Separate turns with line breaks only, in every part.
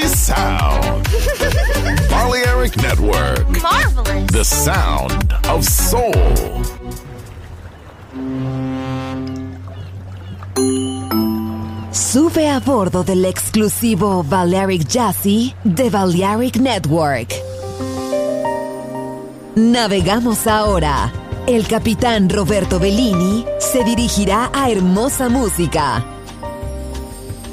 Sound. Balearic Network.
Marvelous.
The sound of soul.
Sube a bordo del exclusivo Balearic Jazzy de Balearic Network. Navegamos ahora. El capitán Roberto Bellini se dirigirá a hermosa música.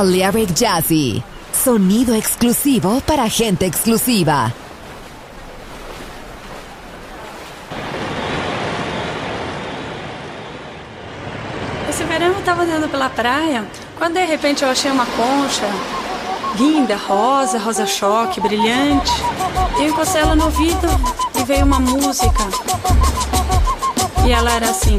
Balearic Jazzy. Sonido exclusivo para gente exclusiva.
Esse verão eu estava andando pela praia, quando de repente eu achei uma concha linda, rosa, rosa choque, brilhante. Eu encostei ela no ouvido e veio uma música. E ela era assim.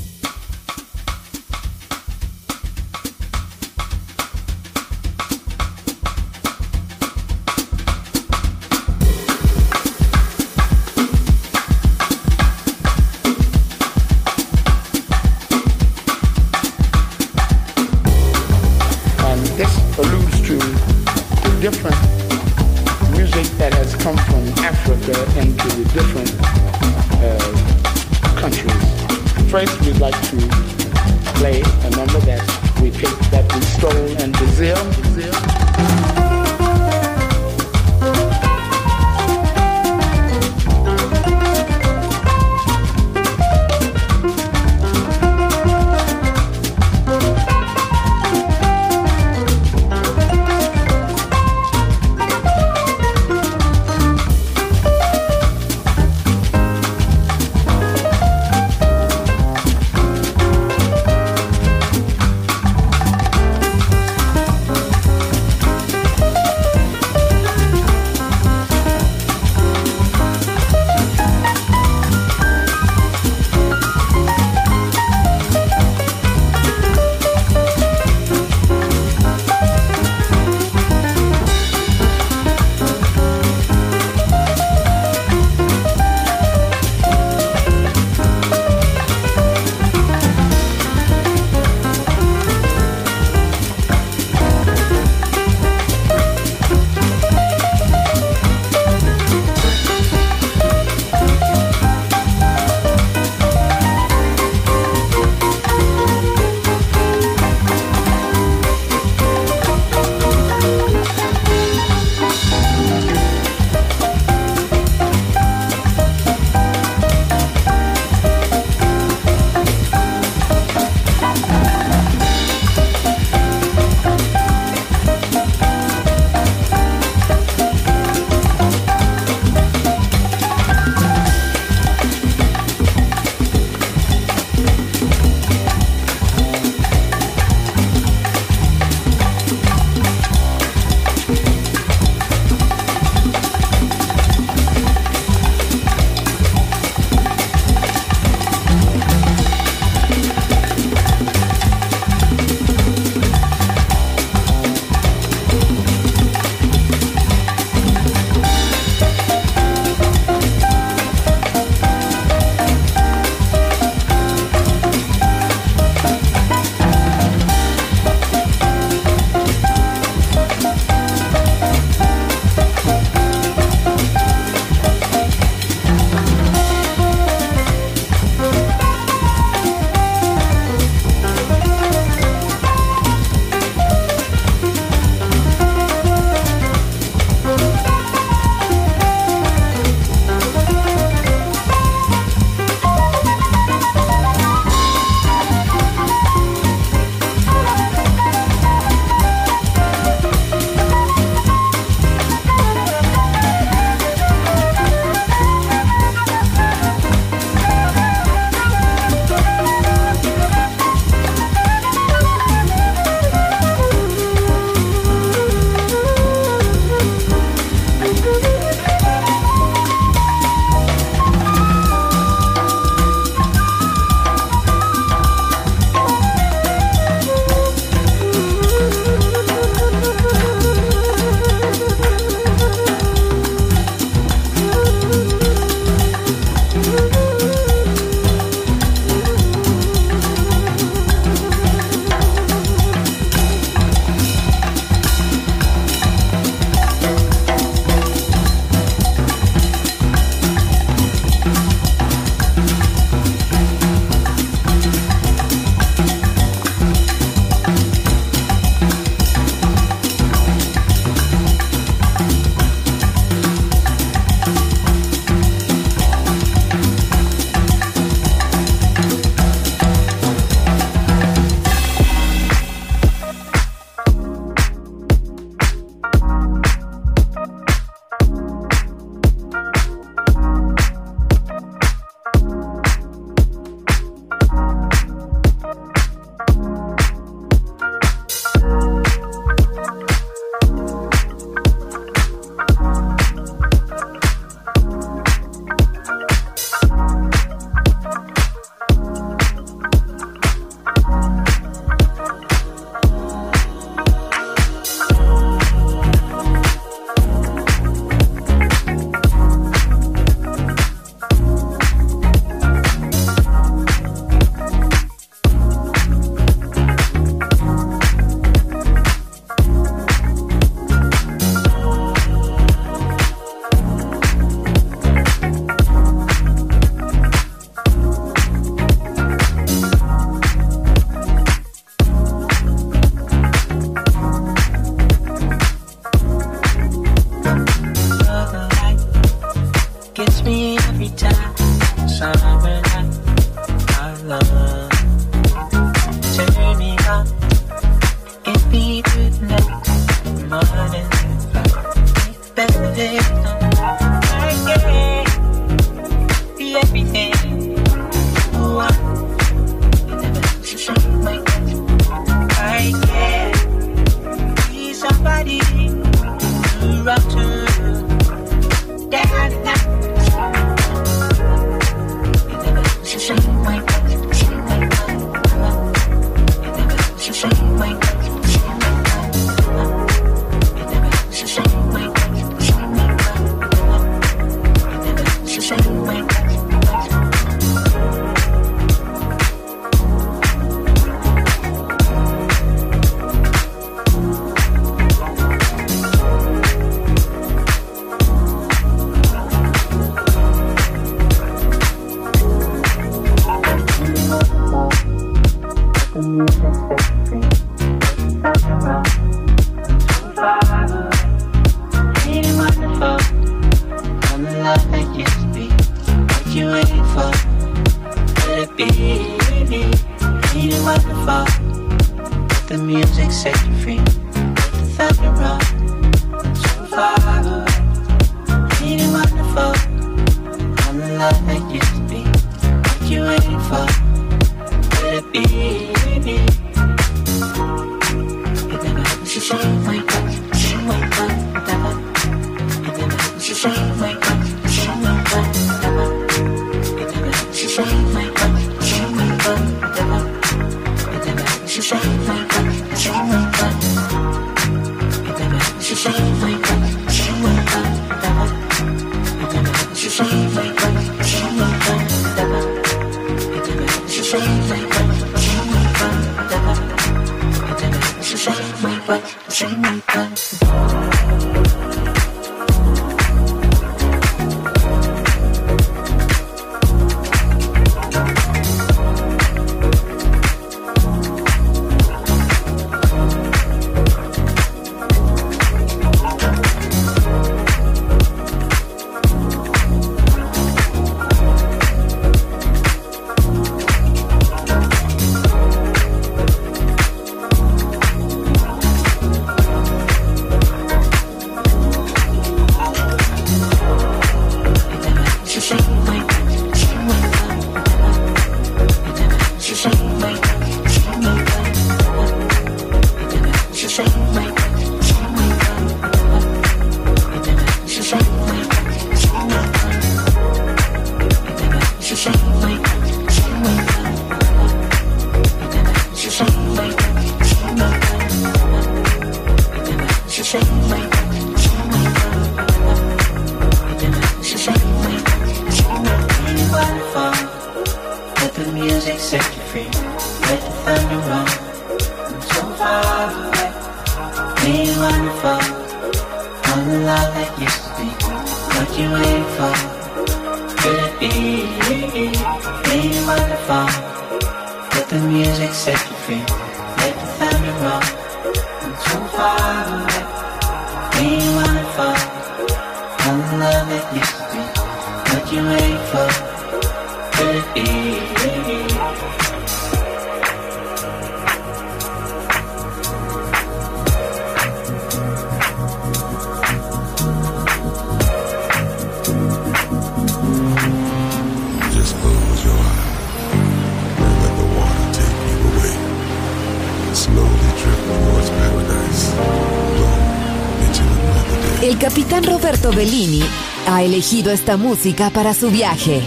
Bellini ha elegido esta música para su viaje.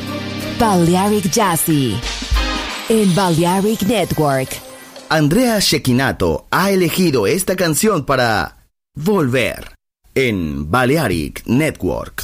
Balearic Jazzy. En Balearic Network.
Andrea Shekinato ha elegido esta canción para volver en Balearic Network.